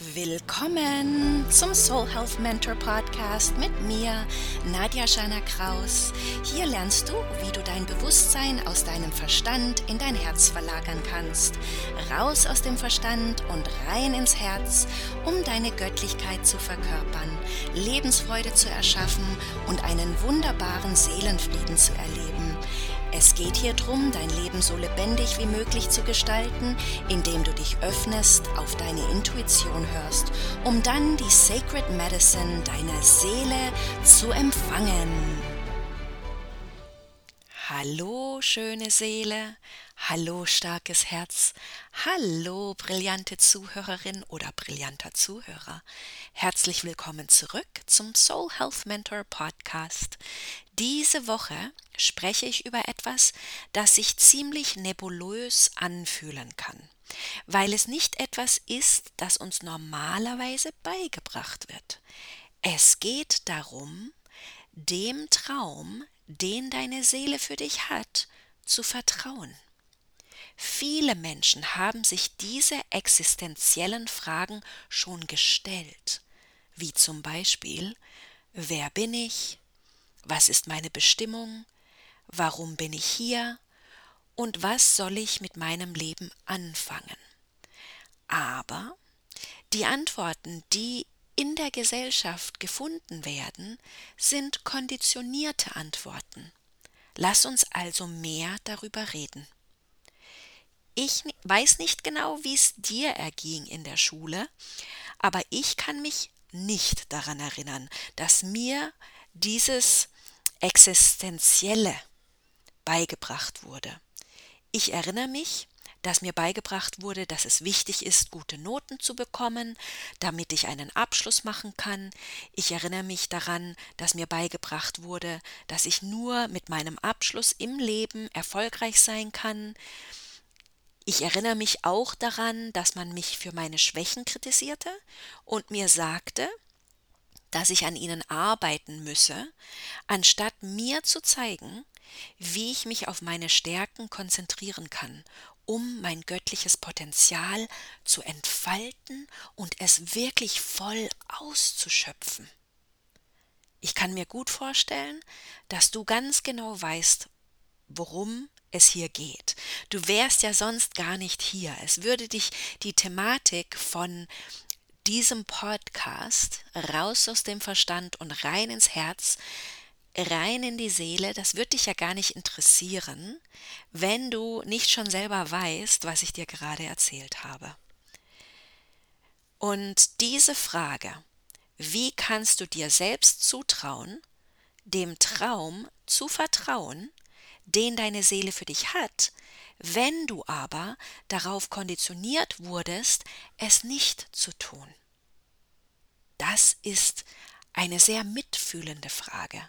Willkommen zum Soul Health Mentor Podcast mit mir, Nadja Schana Kraus. Hier lernst du, wie du dein Bewusstsein aus deinem Verstand in dein Herz verlagern kannst. Raus aus dem Verstand und rein ins Herz, um deine Göttlichkeit zu verkörpern, Lebensfreude zu erschaffen und einen wunderbaren Seelenfrieden zu erleben. Es geht hier darum, dein Leben so lebendig wie möglich zu gestalten, indem du dich öffnest, auf deine Intuition hörst, um dann die Sacred Medicine deiner Seele zu empfangen. Hallo, schöne Seele. Hallo, starkes Herz. Hallo, brillante Zuhörerin oder brillanter Zuhörer. Herzlich willkommen zurück zum Soul Health Mentor Podcast. Diese Woche spreche ich über etwas, das sich ziemlich nebulös anfühlen kann, weil es nicht etwas ist, das uns normalerweise beigebracht wird. Es geht darum, dem Traum, den deine Seele für dich hat, zu vertrauen. Viele Menschen haben sich diese existenziellen Fragen schon gestellt, wie zum Beispiel Wer bin ich? Was ist meine Bestimmung? Warum bin ich hier? Und was soll ich mit meinem Leben anfangen? Aber die Antworten, die in der Gesellschaft gefunden werden, sind konditionierte Antworten. Lass uns also mehr darüber reden. Ich weiß nicht genau, wie es dir erging in der Schule, aber ich kann mich nicht daran erinnern, dass mir dieses Existenzielle beigebracht wurde. Ich erinnere mich, dass mir beigebracht wurde, dass es wichtig ist, gute Noten zu bekommen, damit ich einen Abschluss machen kann. Ich erinnere mich daran, dass mir beigebracht wurde, dass ich nur mit meinem Abschluss im Leben erfolgreich sein kann. Ich erinnere mich auch daran, dass man mich für meine Schwächen kritisierte und mir sagte, dass ich an ihnen arbeiten müsse, anstatt mir zu zeigen, wie ich mich auf meine Stärken konzentrieren kann, um mein göttliches Potenzial zu entfalten und es wirklich voll auszuschöpfen. Ich kann mir gut vorstellen, dass du ganz genau weißt, worum es hier geht. Du wärst ja sonst gar nicht hier. Es würde dich die Thematik von diesem Podcast raus aus dem Verstand und rein ins Herz, rein in die Seele, das wird dich ja gar nicht interessieren, wenn du nicht schon selber weißt, was ich dir gerade erzählt habe. Und diese Frage, wie kannst du dir selbst zutrauen, dem Traum zu vertrauen, den deine Seele für dich hat, wenn du aber darauf konditioniert wurdest, es nicht zu tun? Das ist eine sehr mitfühlende Frage.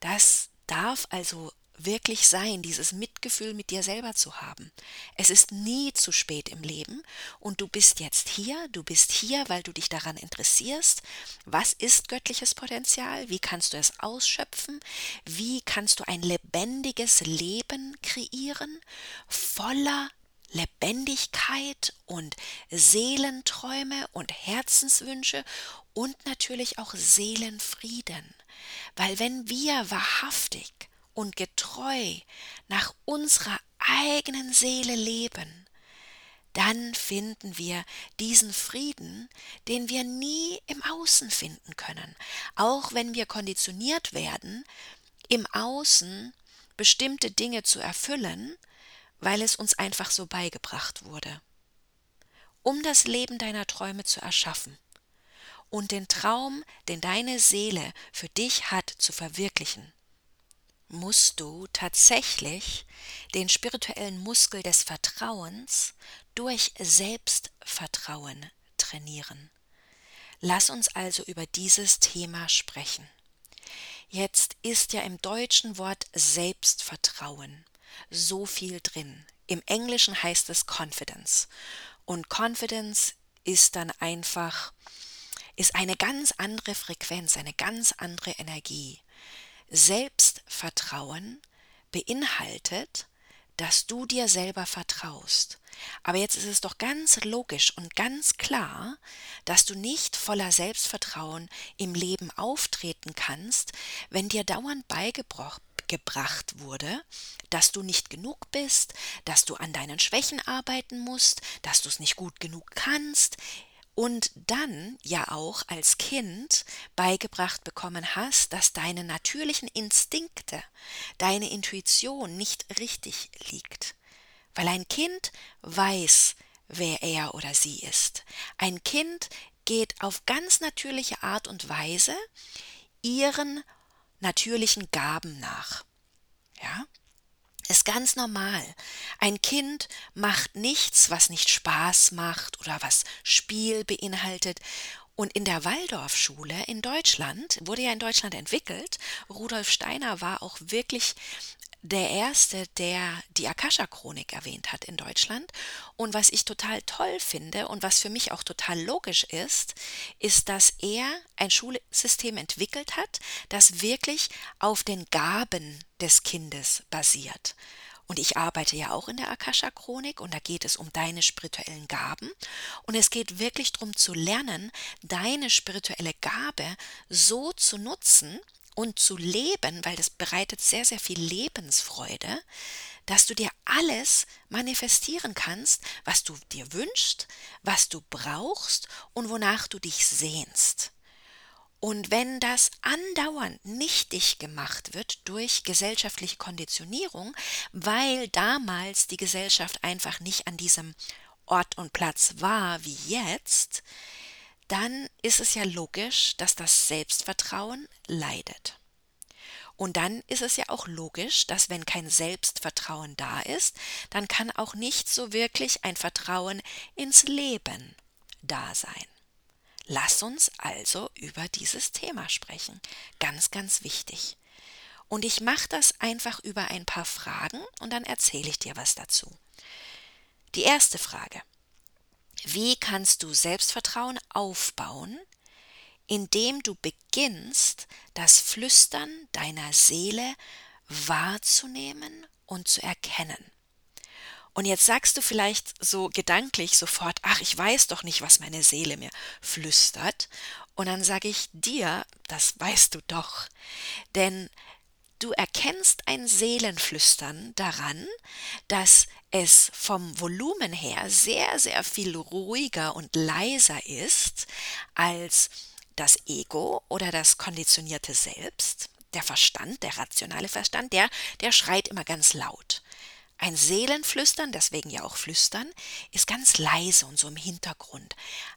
Das darf also wirklich sein, dieses Mitgefühl mit dir selber zu haben. Es ist nie zu spät im Leben und du bist jetzt hier, du bist hier, weil du dich daran interessierst, was ist göttliches Potenzial, wie kannst du es ausschöpfen, wie kannst du ein lebendiges Leben kreieren, voller Lebendigkeit und Seelenträume und Herzenswünsche und natürlich auch Seelenfrieden. Weil wenn wir wahrhaftig und getreu nach unserer eigenen Seele leben, dann finden wir diesen Frieden, den wir nie im Außen finden können, auch wenn wir konditioniert werden, im Außen bestimmte Dinge zu erfüllen, weil es uns einfach so beigebracht wurde. Um das Leben deiner Träume zu erschaffen und den Traum, den deine Seele für dich hat, zu verwirklichen, musst du tatsächlich den spirituellen Muskel des Vertrauens durch Selbstvertrauen trainieren. Lass uns also über dieses Thema sprechen. Jetzt ist ja im deutschen Wort Selbstvertrauen so viel drin. Im Englischen heißt es Confidence. Und Confidence ist dann einfach, ist eine ganz andere Frequenz, eine ganz andere Energie. Selbstvertrauen beinhaltet, dass du dir selber vertraust. Aber jetzt ist es doch ganz logisch und ganz klar, dass du nicht voller Selbstvertrauen im Leben auftreten kannst, wenn dir dauernd beigebracht gebracht wurde, dass du nicht genug bist, dass du an deinen Schwächen arbeiten musst, dass du es nicht gut genug kannst, und dann ja auch als Kind beigebracht bekommen hast, dass deine natürlichen Instinkte, deine Intuition nicht richtig liegt. Weil ein Kind weiß, wer er oder sie ist. Ein Kind geht auf ganz natürliche Art und Weise ihren natürlichen Gaben nach. Ja? Ist ganz normal. Ein Kind macht nichts, was nicht Spaß macht oder was Spiel beinhaltet. Und in der Waldorfschule in Deutschland, wurde ja in Deutschland entwickelt, Rudolf Steiner war auch wirklich der erste, der die Akasha-Chronik erwähnt hat in Deutschland. Und was ich total toll finde und was für mich auch total logisch ist, ist, dass er ein Schulsystem entwickelt hat, das wirklich auf den Gaben des Kindes basiert. Und ich arbeite ja auch in der Akasha-Chronik und da geht es um deine spirituellen Gaben. Und es geht wirklich darum zu lernen, deine spirituelle Gabe so zu nutzen, und zu leben, weil das bereitet sehr, sehr viel Lebensfreude, dass du dir alles manifestieren kannst, was du dir wünschst, was du brauchst und wonach du dich sehnst. Und wenn das andauernd nichtig gemacht wird durch gesellschaftliche Konditionierung, weil damals die Gesellschaft einfach nicht an diesem Ort und Platz war wie jetzt, dann ist es ja logisch, dass das Selbstvertrauen leidet. Und dann ist es ja auch logisch, dass wenn kein Selbstvertrauen da ist, dann kann auch nicht so wirklich ein Vertrauen ins Leben da sein. Lass uns also über dieses Thema sprechen. Ganz, ganz wichtig. Und ich mache das einfach über ein paar Fragen und dann erzähle ich dir was dazu. Die erste Frage. Wie kannst du Selbstvertrauen aufbauen, indem du beginnst, das Flüstern deiner Seele wahrzunehmen und zu erkennen? Und jetzt sagst du vielleicht so gedanklich sofort, ach, ich weiß doch nicht, was meine Seele mir flüstert. Und dann sage ich dir, das weißt du doch. Denn Du erkennst ein Seelenflüstern daran, dass es vom Volumen her sehr, sehr viel ruhiger und leiser ist als das Ego oder das konditionierte Selbst. Der Verstand, der rationale Verstand, der, der schreit immer ganz laut. Ein Seelenflüstern, deswegen ja auch Flüstern, ist ganz leise und so im Hintergrund.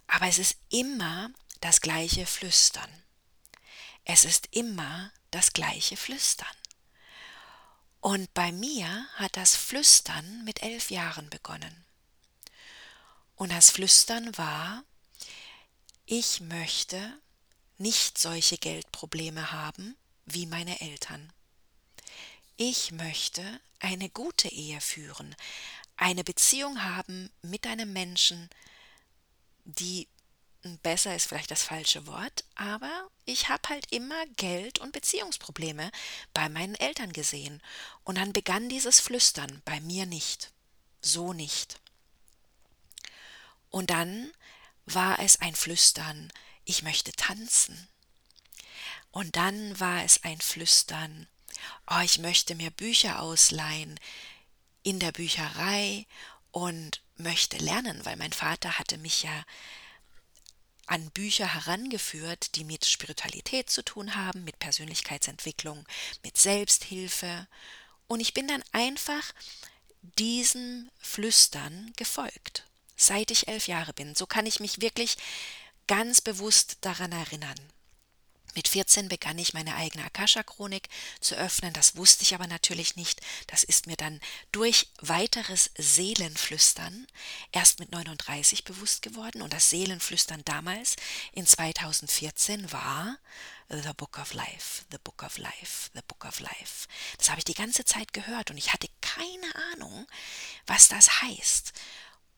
Aber es ist immer das gleiche Flüstern. Es ist immer das gleiche Flüstern. Und bei mir hat das Flüstern mit elf Jahren begonnen. Und das Flüstern war, ich möchte nicht solche Geldprobleme haben wie meine Eltern. Ich möchte eine gute Ehe führen, eine Beziehung haben mit einem Menschen, die besser ist vielleicht das falsche Wort, aber ich habe halt immer Geld und Beziehungsprobleme bei meinen Eltern gesehen. Und dann begann dieses Flüstern, bei mir nicht, so nicht. Und dann war es ein Flüstern, ich möchte tanzen. Und dann war es ein Flüstern, oh, ich möchte mir Bücher ausleihen in der Bücherei und möchte lernen, weil mein Vater hatte mich ja an Bücher herangeführt, die mit Spiritualität zu tun haben, mit Persönlichkeitsentwicklung, mit Selbsthilfe. Und ich bin dann einfach diesem Flüstern gefolgt, seit ich elf Jahre bin. So kann ich mich wirklich ganz bewusst daran erinnern. Mit 14 begann ich meine eigene Akasha-Chronik zu öffnen. Das wusste ich aber natürlich nicht. Das ist mir dann durch weiteres Seelenflüstern erst mit 39 bewusst geworden. Und das Seelenflüstern damals in 2014 war The Book of Life, The Book of Life, The Book of Life. Das habe ich die ganze Zeit gehört und ich hatte keine Ahnung, was das heißt.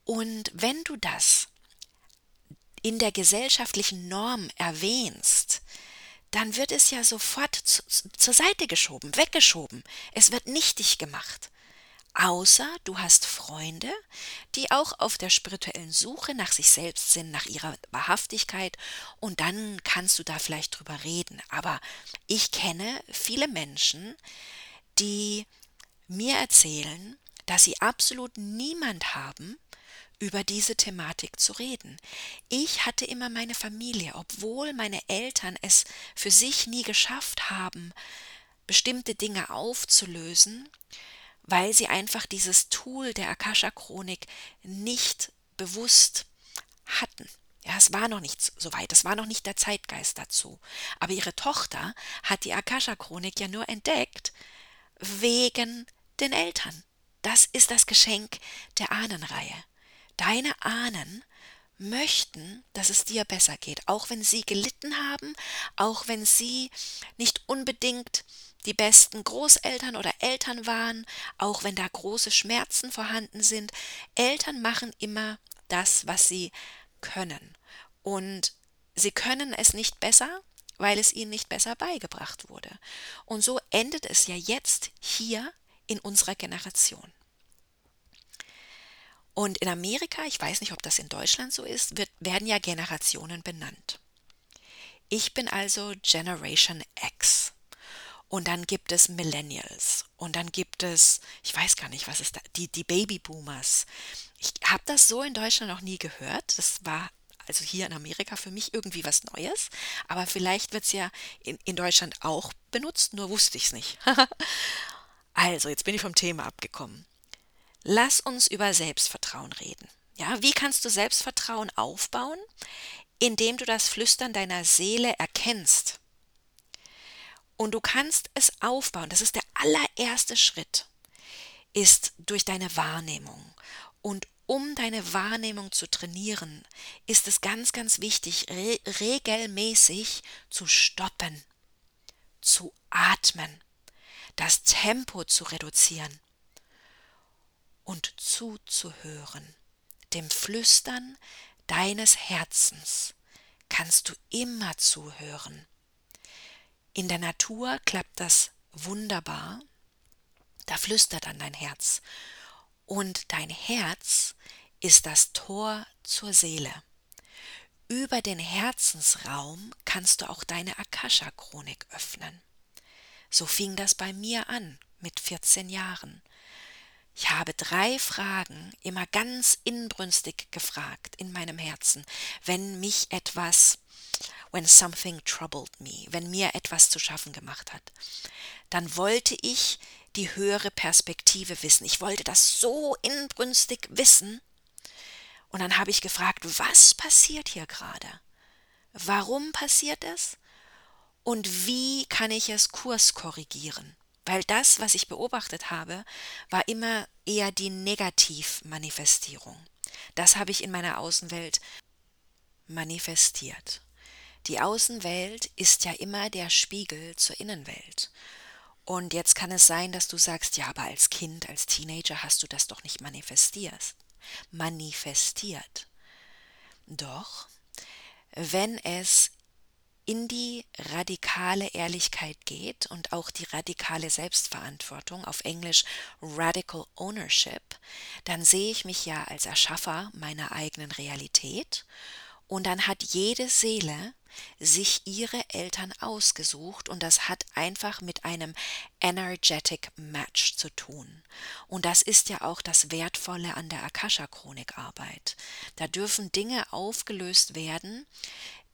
Und wenn du das in der gesellschaftlichen Norm erwähnst, dann wird es ja sofort zu, zur Seite geschoben, weggeschoben. Es wird nichtig gemacht. Außer du hast Freunde, die auch auf der spirituellen Suche nach sich selbst sind, nach ihrer Wahrhaftigkeit, und dann kannst du da vielleicht drüber reden. Aber ich kenne viele Menschen, die mir erzählen, dass sie absolut niemand haben, über diese Thematik zu reden. Ich hatte immer meine Familie, obwohl meine Eltern es für sich nie geschafft haben, bestimmte Dinge aufzulösen, weil sie einfach dieses Tool der Akasha-Chronik nicht bewusst hatten. Ja, es war noch nicht so weit, es war noch nicht der Zeitgeist dazu. Aber ihre Tochter hat die Akasha-Chronik ja nur entdeckt wegen den Eltern. Das ist das Geschenk der Ahnenreihe. Deine Ahnen möchten, dass es dir besser geht, auch wenn sie gelitten haben, auch wenn sie nicht unbedingt die besten Großeltern oder Eltern waren, auch wenn da große Schmerzen vorhanden sind. Eltern machen immer das, was sie können. Und sie können es nicht besser, weil es ihnen nicht besser beigebracht wurde. Und so endet es ja jetzt hier in unserer Generation. Und in Amerika, ich weiß nicht, ob das in Deutschland so ist, wird, werden ja Generationen benannt. Ich bin also Generation X. Und dann gibt es Millennials. Und dann gibt es, ich weiß gar nicht, was ist da, die, die Babyboomers. Ich habe das so in Deutschland noch nie gehört. Das war also hier in Amerika für mich irgendwie was Neues. Aber vielleicht wird es ja in, in Deutschland auch benutzt, nur wusste ich es nicht. also, jetzt bin ich vom Thema abgekommen. Lass uns über Selbstvertrauen reden. Ja, wie kannst du Selbstvertrauen aufbauen? Indem du das Flüstern deiner Seele erkennst und du kannst es aufbauen. Das ist der allererste Schritt, ist durch deine Wahrnehmung. Und um deine Wahrnehmung zu trainieren, ist es ganz, ganz wichtig, re regelmäßig zu stoppen, zu atmen, das Tempo zu reduzieren und zuzuhören. Dem Flüstern deines Herzens kannst du immer zuhören. In der Natur klappt das wunderbar. Da flüstert dann dein Herz. Und dein Herz ist das Tor zur Seele. Über den Herzensraum kannst du auch deine Akasha-Chronik öffnen. So fing das bei mir an mit 14 Jahren. Ich habe drei Fragen immer ganz inbrünstig gefragt in meinem Herzen, wenn mich etwas when something troubled me, wenn mir etwas zu schaffen gemacht hat, dann wollte ich die höhere Perspektive wissen. Ich wollte das so inbrünstig wissen. Und dann habe ich gefragt, was passiert hier gerade? Warum passiert es? Und wie kann ich es kurskorrigieren? Weil das, was ich beobachtet habe, war immer eher die Negativmanifestierung. Das habe ich in meiner Außenwelt manifestiert. Die Außenwelt ist ja immer der Spiegel zur Innenwelt. Und jetzt kann es sein, dass du sagst, ja, aber als Kind, als Teenager hast du das doch nicht manifestiert. Manifestiert. Doch, wenn es in die radikale Ehrlichkeit geht und auch die radikale Selbstverantwortung, auf Englisch Radical Ownership, dann sehe ich mich ja als Erschaffer meiner eigenen Realität und dann hat jede Seele sich ihre Eltern ausgesucht und das hat einfach mit einem energetic match zu tun. Und das ist ja auch das Wertvolle an der Akasha-Chronikarbeit. Da dürfen Dinge aufgelöst werden,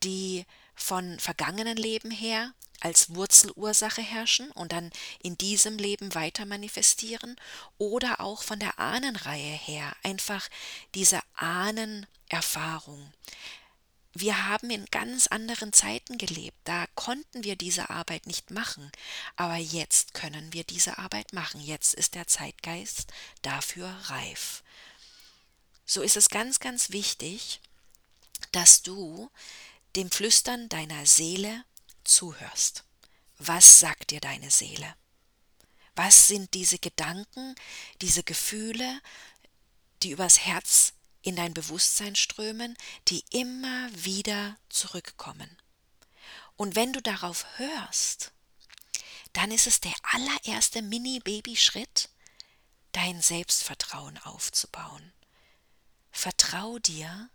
die von vergangenen Leben her als Wurzelursache herrschen und dann in diesem Leben weiter manifestieren oder auch von der Ahnenreihe her einfach diese Ahnenerfahrung. Wir haben in ganz anderen Zeiten gelebt, da konnten wir diese Arbeit nicht machen, aber jetzt können wir diese Arbeit machen, jetzt ist der Zeitgeist dafür reif. So ist es ganz, ganz wichtig, dass du dem Flüstern deiner Seele zuhörst. Was sagt dir deine Seele? Was sind diese Gedanken, diese Gefühle, die übers Herz in dein Bewusstsein strömen, die immer wieder zurückkommen. Und wenn du darauf hörst, dann ist es der allererste Mini-Baby-Schritt, dein Selbstvertrauen aufzubauen. Vertrau dir,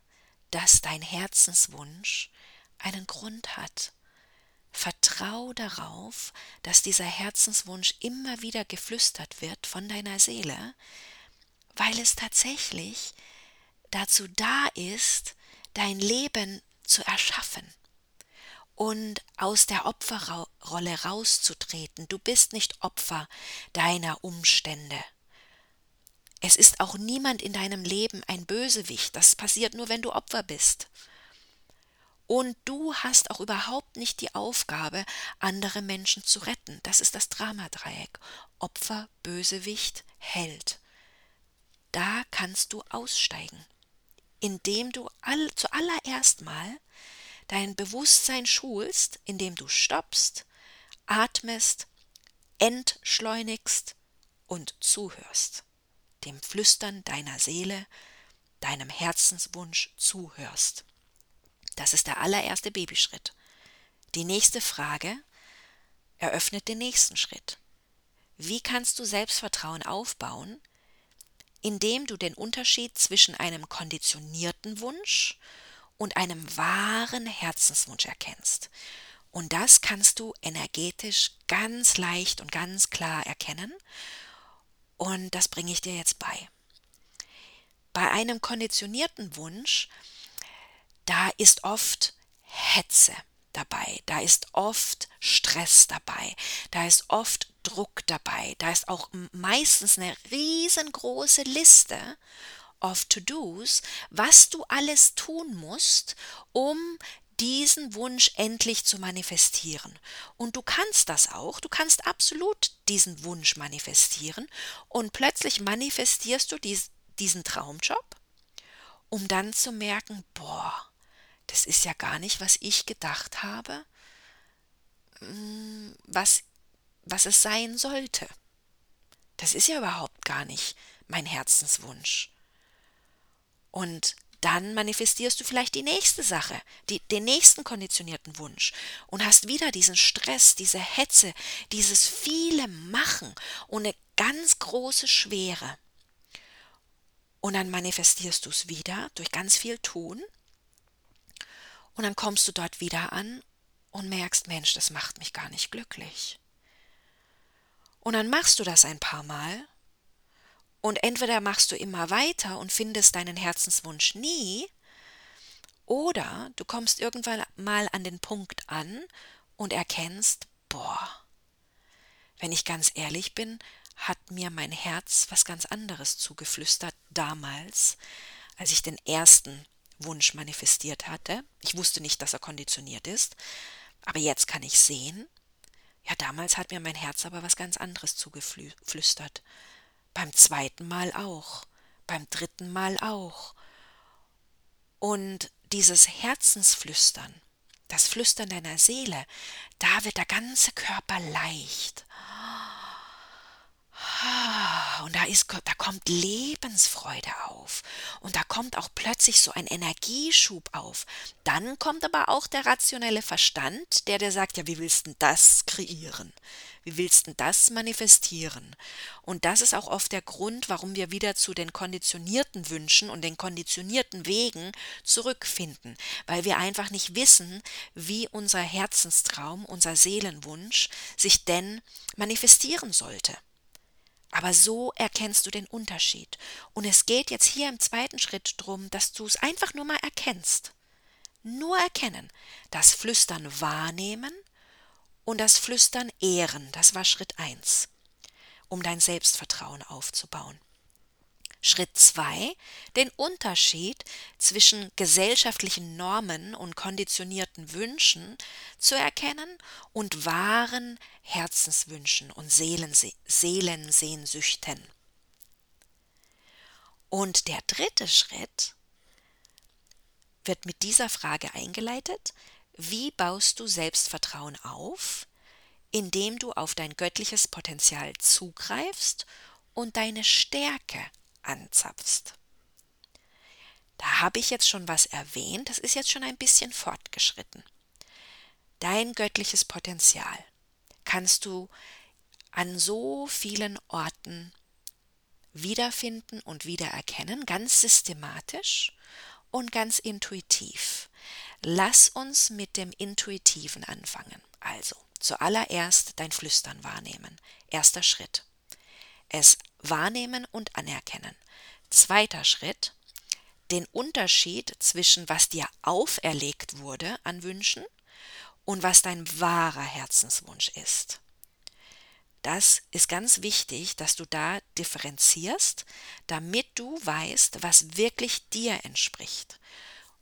dass dein Herzenswunsch einen Grund hat. Vertrau darauf, dass dieser Herzenswunsch immer wieder geflüstert wird von deiner Seele, weil es tatsächlich dazu da ist, dein Leben zu erschaffen und aus der Opferrolle rauszutreten. Du bist nicht Opfer deiner Umstände. Es ist auch niemand in deinem Leben ein Bösewicht. Das passiert nur, wenn du Opfer bist. Und du hast auch überhaupt nicht die Aufgabe, andere Menschen zu retten. Das ist das Dramadreieck. Opfer, Bösewicht, Held. Da kannst du aussteigen, indem du all, zuallererst mal dein Bewusstsein schulst, indem du stoppst, atmest, entschleunigst und zuhörst, dem Flüstern deiner Seele, deinem Herzenswunsch zuhörst. Das ist der allererste Babyschritt. Die nächste Frage eröffnet den nächsten Schritt. Wie kannst du Selbstvertrauen aufbauen, indem du den Unterschied zwischen einem konditionierten Wunsch und einem wahren Herzenswunsch erkennst? Und das kannst du energetisch ganz leicht und ganz klar erkennen. Und das bringe ich dir jetzt bei. Bei einem konditionierten Wunsch da ist oft Hetze dabei, da ist oft Stress dabei, da ist oft Druck dabei, da ist auch meistens eine riesengroße Liste of To-Dos, was du alles tun musst, um diesen Wunsch endlich zu manifestieren. Und du kannst das auch, du kannst absolut diesen Wunsch manifestieren und plötzlich manifestierst du dies, diesen Traumjob, um dann zu merken, boah, das ist ja gar nicht, was ich gedacht habe, mm, was, was es sein sollte. Das ist ja überhaupt gar nicht mein Herzenswunsch. Und dann manifestierst du vielleicht die nächste Sache, die, den nächsten konditionierten Wunsch und hast wieder diesen Stress, diese Hetze, dieses viele Machen und eine ganz große Schwere. Und dann manifestierst du es wieder durch ganz viel Tun und dann kommst du dort wieder an und merkst, Mensch, das macht mich gar nicht glücklich. Und dann machst du das ein paar Mal und entweder machst du immer weiter und findest deinen Herzenswunsch nie, oder du kommst irgendwann mal an den Punkt an und erkennst, boah, wenn ich ganz ehrlich bin, hat mir mein Herz was ganz anderes zugeflüstert damals, als ich den ersten Wunsch manifestiert hatte. Ich wusste nicht, dass er konditioniert ist, aber jetzt kann ich sehen, ja, damals hat mir mein Herz aber was ganz anderes zugeflüstert. Beim zweiten Mal auch, beim dritten Mal auch. Und dieses Herzensflüstern, das Flüstern deiner Seele, da wird der ganze Körper leicht. Und da, ist, da kommt Lebensfreude auf. Und da kommt auch plötzlich so ein Energieschub auf. Dann kommt aber auch der rationelle Verstand, der dir sagt, ja, wie willst du das kreieren? Wie willst du das manifestieren? Und das ist auch oft der Grund, warum wir wieder zu den konditionierten Wünschen und den konditionierten Wegen zurückfinden, weil wir einfach nicht wissen, wie unser Herzenstraum, unser Seelenwunsch sich denn manifestieren sollte. Aber so erkennst du den Unterschied. Und es geht jetzt hier im zweiten Schritt darum, dass du es einfach nur mal erkennst. Nur erkennen. Das Flüstern wahrnehmen und das Flüstern ehren. Das war Schritt 1, um dein Selbstvertrauen aufzubauen. Schritt 2, den Unterschied zwischen gesellschaftlichen Normen und konditionierten Wünschen zu erkennen und wahren Herzenswünschen und Seelense Seelensehnsüchten. Und der dritte Schritt wird mit dieser Frage eingeleitet, wie baust du Selbstvertrauen auf, indem du auf dein göttliches Potenzial zugreifst und deine Stärke anzapfst. Da habe ich jetzt schon was erwähnt, das ist jetzt schon ein bisschen fortgeschritten. Dein göttliches Potenzial kannst du an so vielen Orten wiederfinden und wiedererkennen, ganz systematisch und ganz intuitiv. Lass uns mit dem Intuitiven anfangen. Also, zuallererst dein Flüstern wahrnehmen. Erster Schritt. Es wahrnehmen und anerkennen. Zweiter Schritt. Den Unterschied zwischen was dir auferlegt wurde an Wünschen und was dein wahrer Herzenswunsch ist. Das ist ganz wichtig, dass du da differenzierst, damit du weißt, was wirklich dir entspricht.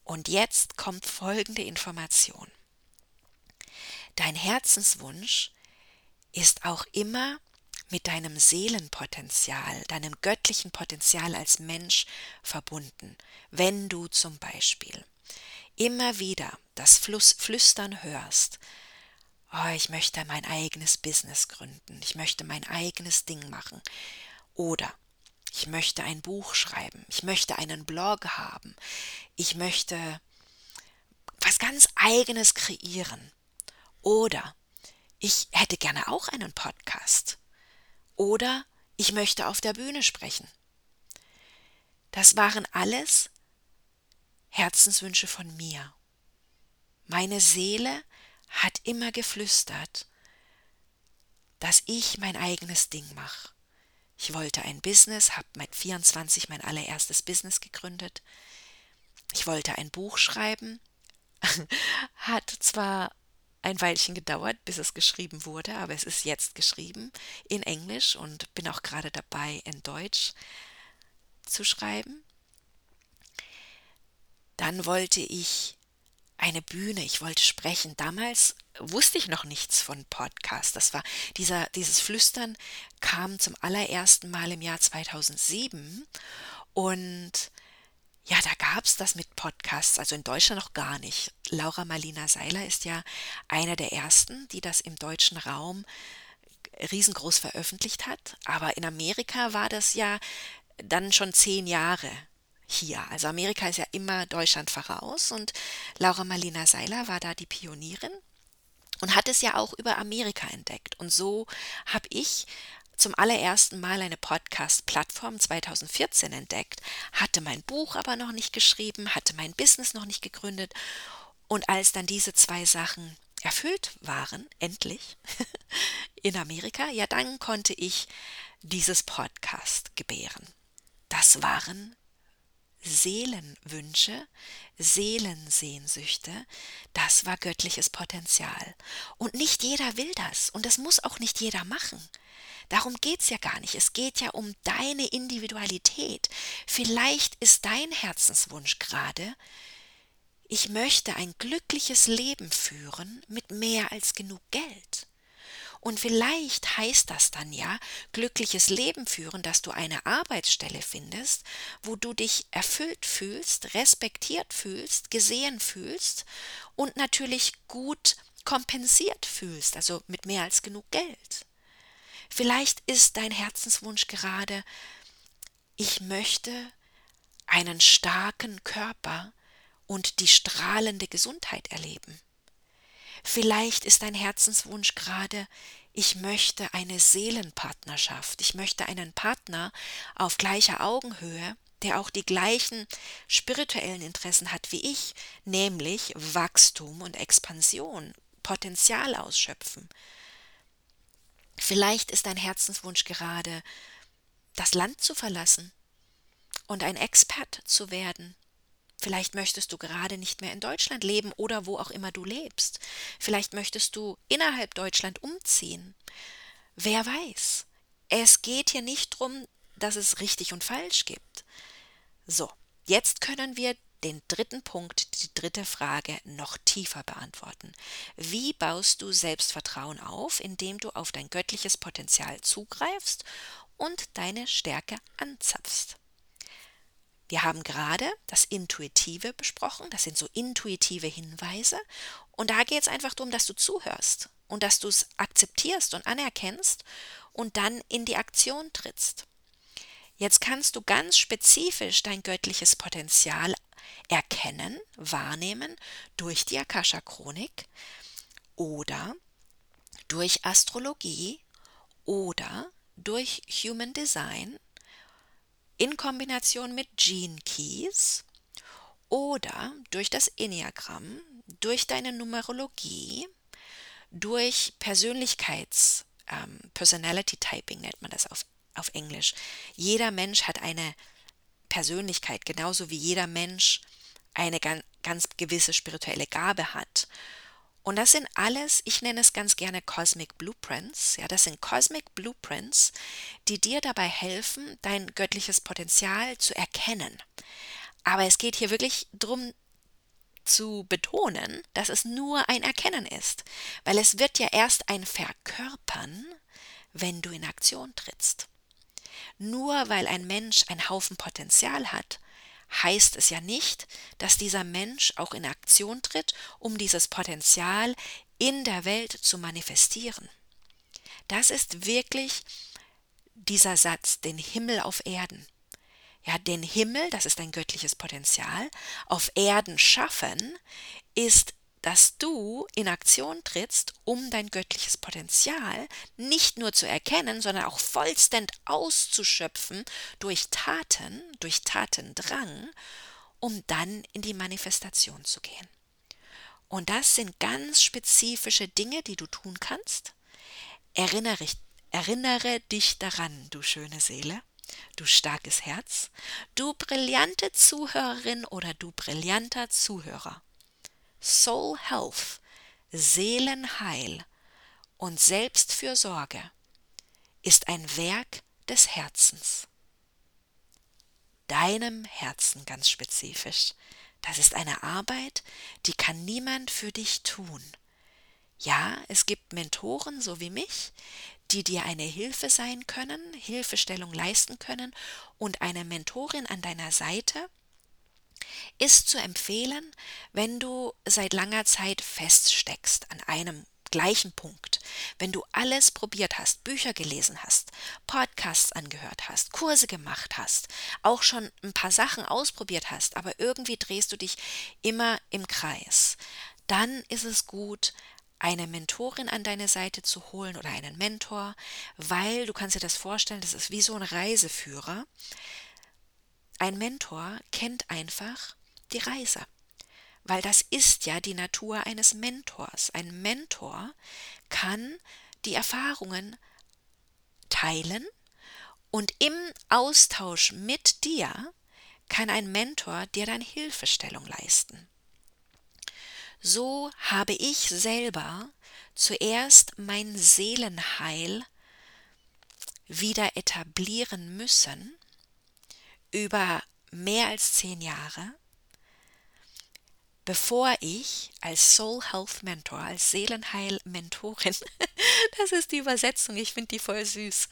Und jetzt kommt folgende Information. Dein Herzenswunsch ist auch immer mit deinem Seelenpotenzial, deinem göttlichen Potenzial als Mensch verbunden, wenn du zum Beispiel immer wieder das Fluss, Flüstern hörst, oh, ich möchte mein eigenes Business gründen, ich möchte mein eigenes Ding machen. Oder ich möchte ein Buch schreiben, ich möchte einen Blog haben, ich möchte was ganz eigenes kreieren. Oder ich hätte gerne auch einen Podcast. Oder ich möchte auf der Bühne sprechen. Das waren alles Herzenswünsche von mir. Meine Seele hat immer geflüstert, dass ich mein eigenes Ding mache. Ich wollte ein Business, habe mit 24 mein allererstes Business gegründet. Ich wollte ein Buch schreiben. Hat zwar ein Weilchen gedauert, bis es geschrieben wurde, aber es ist jetzt geschrieben in Englisch und bin auch gerade dabei, in Deutsch zu schreiben. Dann wollte ich eine Bühne, ich wollte sprechen. Damals wusste ich noch nichts von Podcast. Das war dieser, dieses Flüstern kam zum allerersten Mal im Jahr 2007 und ja, da gab es das mit Podcasts, also in Deutschland noch gar nicht. Laura Marlina Seiler ist ja einer der ersten, die das im deutschen Raum riesengroß veröffentlicht hat. Aber in Amerika war das ja dann schon zehn Jahre hier. Also Amerika ist ja immer Deutschland voraus und Laura Marlina Seiler war da die Pionierin und hat es ja auch über Amerika entdeckt. Und so habe ich zum allerersten Mal eine Podcast-Plattform 2014 entdeckt, hatte mein Buch aber noch nicht geschrieben, hatte mein Business noch nicht gegründet. Und als dann diese zwei Sachen erfüllt waren, endlich in Amerika, ja, dann konnte ich dieses Podcast gebären. Das waren Seelenwünsche, Seelensehnsüchte, das war göttliches Potenzial. Und nicht jeder will das und das muss auch nicht jeder machen. Darum geht es ja gar nicht. Es geht ja um deine Individualität. Vielleicht ist dein Herzenswunsch gerade, ich möchte ein glückliches Leben führen mit mehr als genug Geld. Und vielleicht heißt das dann ja glückliches Leben führen, dass du eine Arbeitsstelle findest, wo du dich erfüllt fühlst, respektiert fühlst, gesehen fühlst und natürlich gut kompensiert fühlst, also mit mehr als genug Geld. Vielleicht ist dein Herzenswunsch gerade, ich möchte einen starken Körper und die strahlende Gesundheit erleben. Vielleicht ist dein Herzenswunsch gerade, ich möchte eine Seelenpartnerschaft, ich möchte einen Partner auf gleicher Augenhöhe, der auch die gleichen spirituellen Interessen hat wie ich, nämlich Wachstum und Expansion, Potenzial ausschöpfen. Vielleicht ist dein Herzenswunsch gerade, das Land zu verlassen und ein Expert zu werden, Vielleicht möchtest du gerade nicht mehr in Deutschland leben oder wo auch immer du lebst. Vielleicht möchtest du innerhalb Deutschland umziehen. Wer weiß. Es geht hier nicht darum, dass es richtig und falsch gibt. So, jetzt können wir den dritten Punkt, die dritte Frage noch tiefer beantworten. Wie baust du Selbstvertrauen auf, indem du auf dein göttliches Potenzial zugreifst und deine Stärke anzapfst? Wir haben gerade das Intuitive besprochen, das sind so intuitive Hinweise. Und da geht es einfach darum, dass du zuhörst und dass du es akzeptierst und anerkennst und dann in die Aktion trittst. Jetzt kannst du ganz spezifisch dein göttliches Potenzial erkennen, wahrnehmen durch die Akasha-Chronik oder durch Astrologie oder durch Human Design in Kombination mit Gene Keys oder durch das Enneagramm, durch deine Numerologie, durch Persönlichkeits, ähm, Personality Typing nennt man das auf, auf Englisch. Jeder Mensch hat eine Persönlichkeit, genauso wie jeder Mensch eine ganz, gewisse spirituelle Gabe hat. Und das sind alles, ich nenne es ganz gerne Cosmic Blueprints. Ja, das sind Cosmic Blueprints, die dir dabei helfen, dein göttliches Potenzial zu erkennen. Aber es geht hier wirklich darum zu betonen, dass es nur ein Erkennen ist, weil es wird ja erst ein Verkörpern, wenn du in Aktion trittst. Nur weil ein Mensch einen Haufen Potenzial hat, heißt es ja nicht, dass dieser Mensch auch in Aktion tritt, um dieses Potenzial in der Welt zu manifestieren. Das ist wirklich dieser Satz, den Himmel auf Erden. Ja, den Himmel, das ist ein göttliches Potenzial, auf Erden schaffen, ist dass du in Aktion trittst, um dein göttliches Potenzial nicht nur zu erkennen, sondern auch vollstend auszuschöpfen durch Taten, durch Tatendrang, um dann in die Manifestation zu gehen. Und das sind ganz spezifische Dinge, die du tun kannst. Erinnere, erinnere dich daran, du schöne Seele, du starkes Herz, du brillante Zuhörerin oder du brillanter Zuhörer. Soul Health, Seelenheil und Selbstfürsorge ist ein Werk des Herzens. Deinem Herzen ganz spezifisch. Das ist eine Arbeit, die kann niemand für dich tun. Ja, es gibt Mentoren so wie mich, die dir eine Hilfe sein können, Hilfestellung leisten können und eine Mentorin an deiner Seite, ist zu empfehlen, wenn du seit langer Zeit feststeckst an einem gleichen Punkt, wenn du alles probiert hast, Bücher gelesen hast, Podcasts angehört hast, Kurse gemacht hast, auch schon ein paar Sachen ausprobiert hast, aber irgendwie drehst du dich immer im Kreis, dann ist es gut, eine Mentorin an deine Seite zu holen oder einen Mentor, weil du kannst dir das vorstellen, das ist wie so ein Reiseführer. Ein Mentor kennt einfach die Reise. Weil das ist ja die Natur eines Mentors. Ein Mentor kann die Erfahrungen teilen und im Austausch mit dir kann ein Mentor dir dann Hilfestellung leisten. So habe ich selber zuerst mein Seelenheil wieder etablieren müssen über mehr als zehn Jahre bevor ich als Soul Health Mentor, als Seelenheil-Mentorin, das ist die Übersetzung, ich finde die voll süß,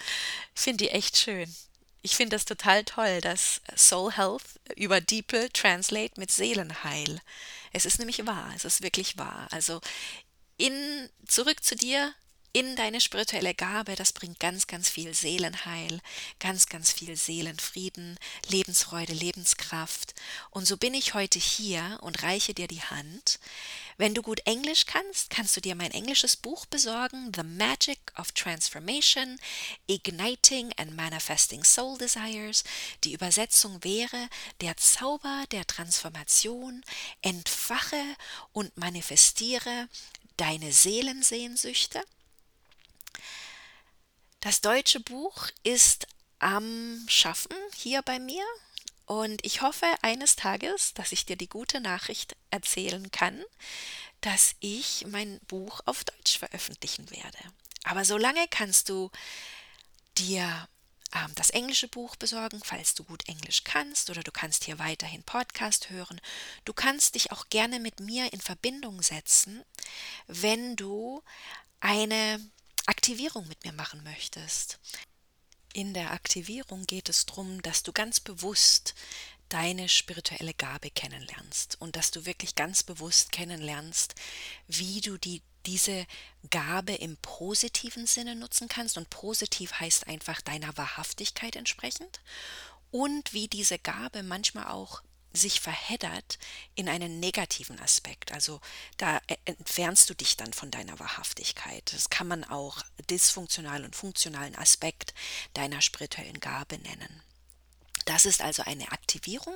finde die echt schön. Ich finde das total toll, dass Soul Health über Deeple translate mit Seelenheil. Es ist nämlich wahr, es ist wirklich wahr. Also in zurück zu dir, in deine spirituelle Gabe, das bringt ganz, ganz viel Seelenheil, ganz, ganz viel Seelenfrieden, Lebensfreude, Lebenskraft. Und so bin ich heute hier und reiche dir die Hand. Wenn du gut Englisch kannst, kannst du dir mein englisches Buch besorgen, The Magic of Transformation, Igniting and Manifesting Soul Desires. Die Übersetzung wäre Der Zauber der Transformation, entfache und manifestiere deine Seelensehnsüchte. Das deutsche Buch ist am Schaffen hier bei mir und ich hoffe eines Tages, dass ich dir die gute Nachricht erzählen kann, dass ich mein Buch auf Deutsch veröffentlichen werde. Aber solange kannst du dir ähm, das englische Buch besorgen, falls du gut Englisch kannst, oder du kannst hier weiterhin Podcast hören. Du kannst dich auch gerne mit mir in Verbindung setzen, wenn du eine Aktivierung mit mir machen möchtest. In der Aktivierung geht es darum, dass du ganz bewusst deine spirituelle Gabe kennenlernst und dass du wirklich ganz bewusst kennenlernst, wie du die, diese Gabe im positiven Sinne nutzen kannst. Und positiv heißt einfach deiner Wahrhaftigkeit entsprechend. Und wie diese Gabe manchmal auch sich verheddert in einen negativen Aspekt. Also da e-, entfernst du dich dann von deiner Wahrhaftigkeit. Das kann man auch dysfunktionalen und funktionalen Aspekt deiner spirituellen Gabe nennen. Das ist also eine Aktivierung.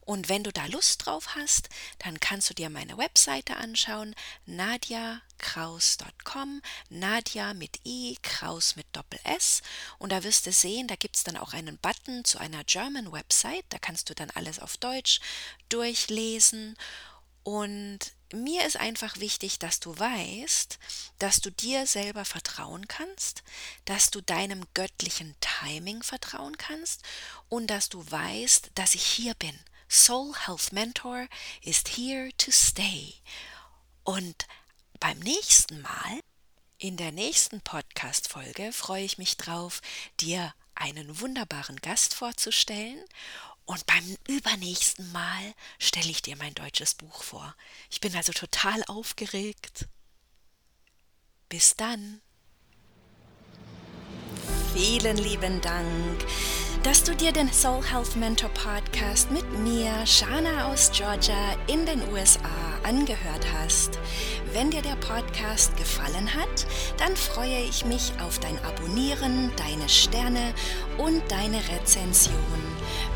Und wenn du da Lust drauf hast, dann kannst du dir meine Webseite anschauen, nadiakraus.com, Nadia mit I, Kraus mit Doppel S. Und da wirst du sehen, da gibt es dann auch einen Button zu einer German Website, da kannst du dann alles auf Deutsch durchlesen. Und mir ist einfach wichtig, dass du weißt, dass du dir selber vertrauen kannst, dass du deinem göttlichen Timing vertrauen kannst und dass du weißt, dass ich hier bin. Soul Health Mentor ist here to stay. Und beim nächsten Mal, in der nächsten Podcast-Folge, freue ich mich drauf, dir einen wunderbaren Gast vorzustellen und beim übernächsten Mal stelle ich dir mein deutsches Buch vor. Ich bin also total aufgeregt. Bis dann. Vielen lieben Dank, dass du dir den Soul Health Mentor Podcast mit mir, Shana aus Georgia in den USA angehört hast. Wenn dir der Podcast gefallen hat, dann freue ich mich auf dein Abonnieren, deine Sterne und deine Rezension.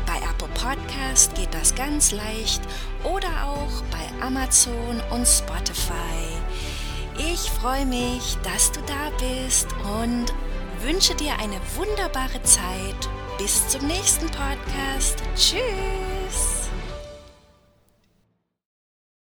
Bei Apple Podcast geht das ganz leicht oder auch bei Amazon und Spotify. Ich freue mich, dass du da bist und wünsche dir eine wunderbare Zeit. Bis zum nächsten Podcast. Tschüss.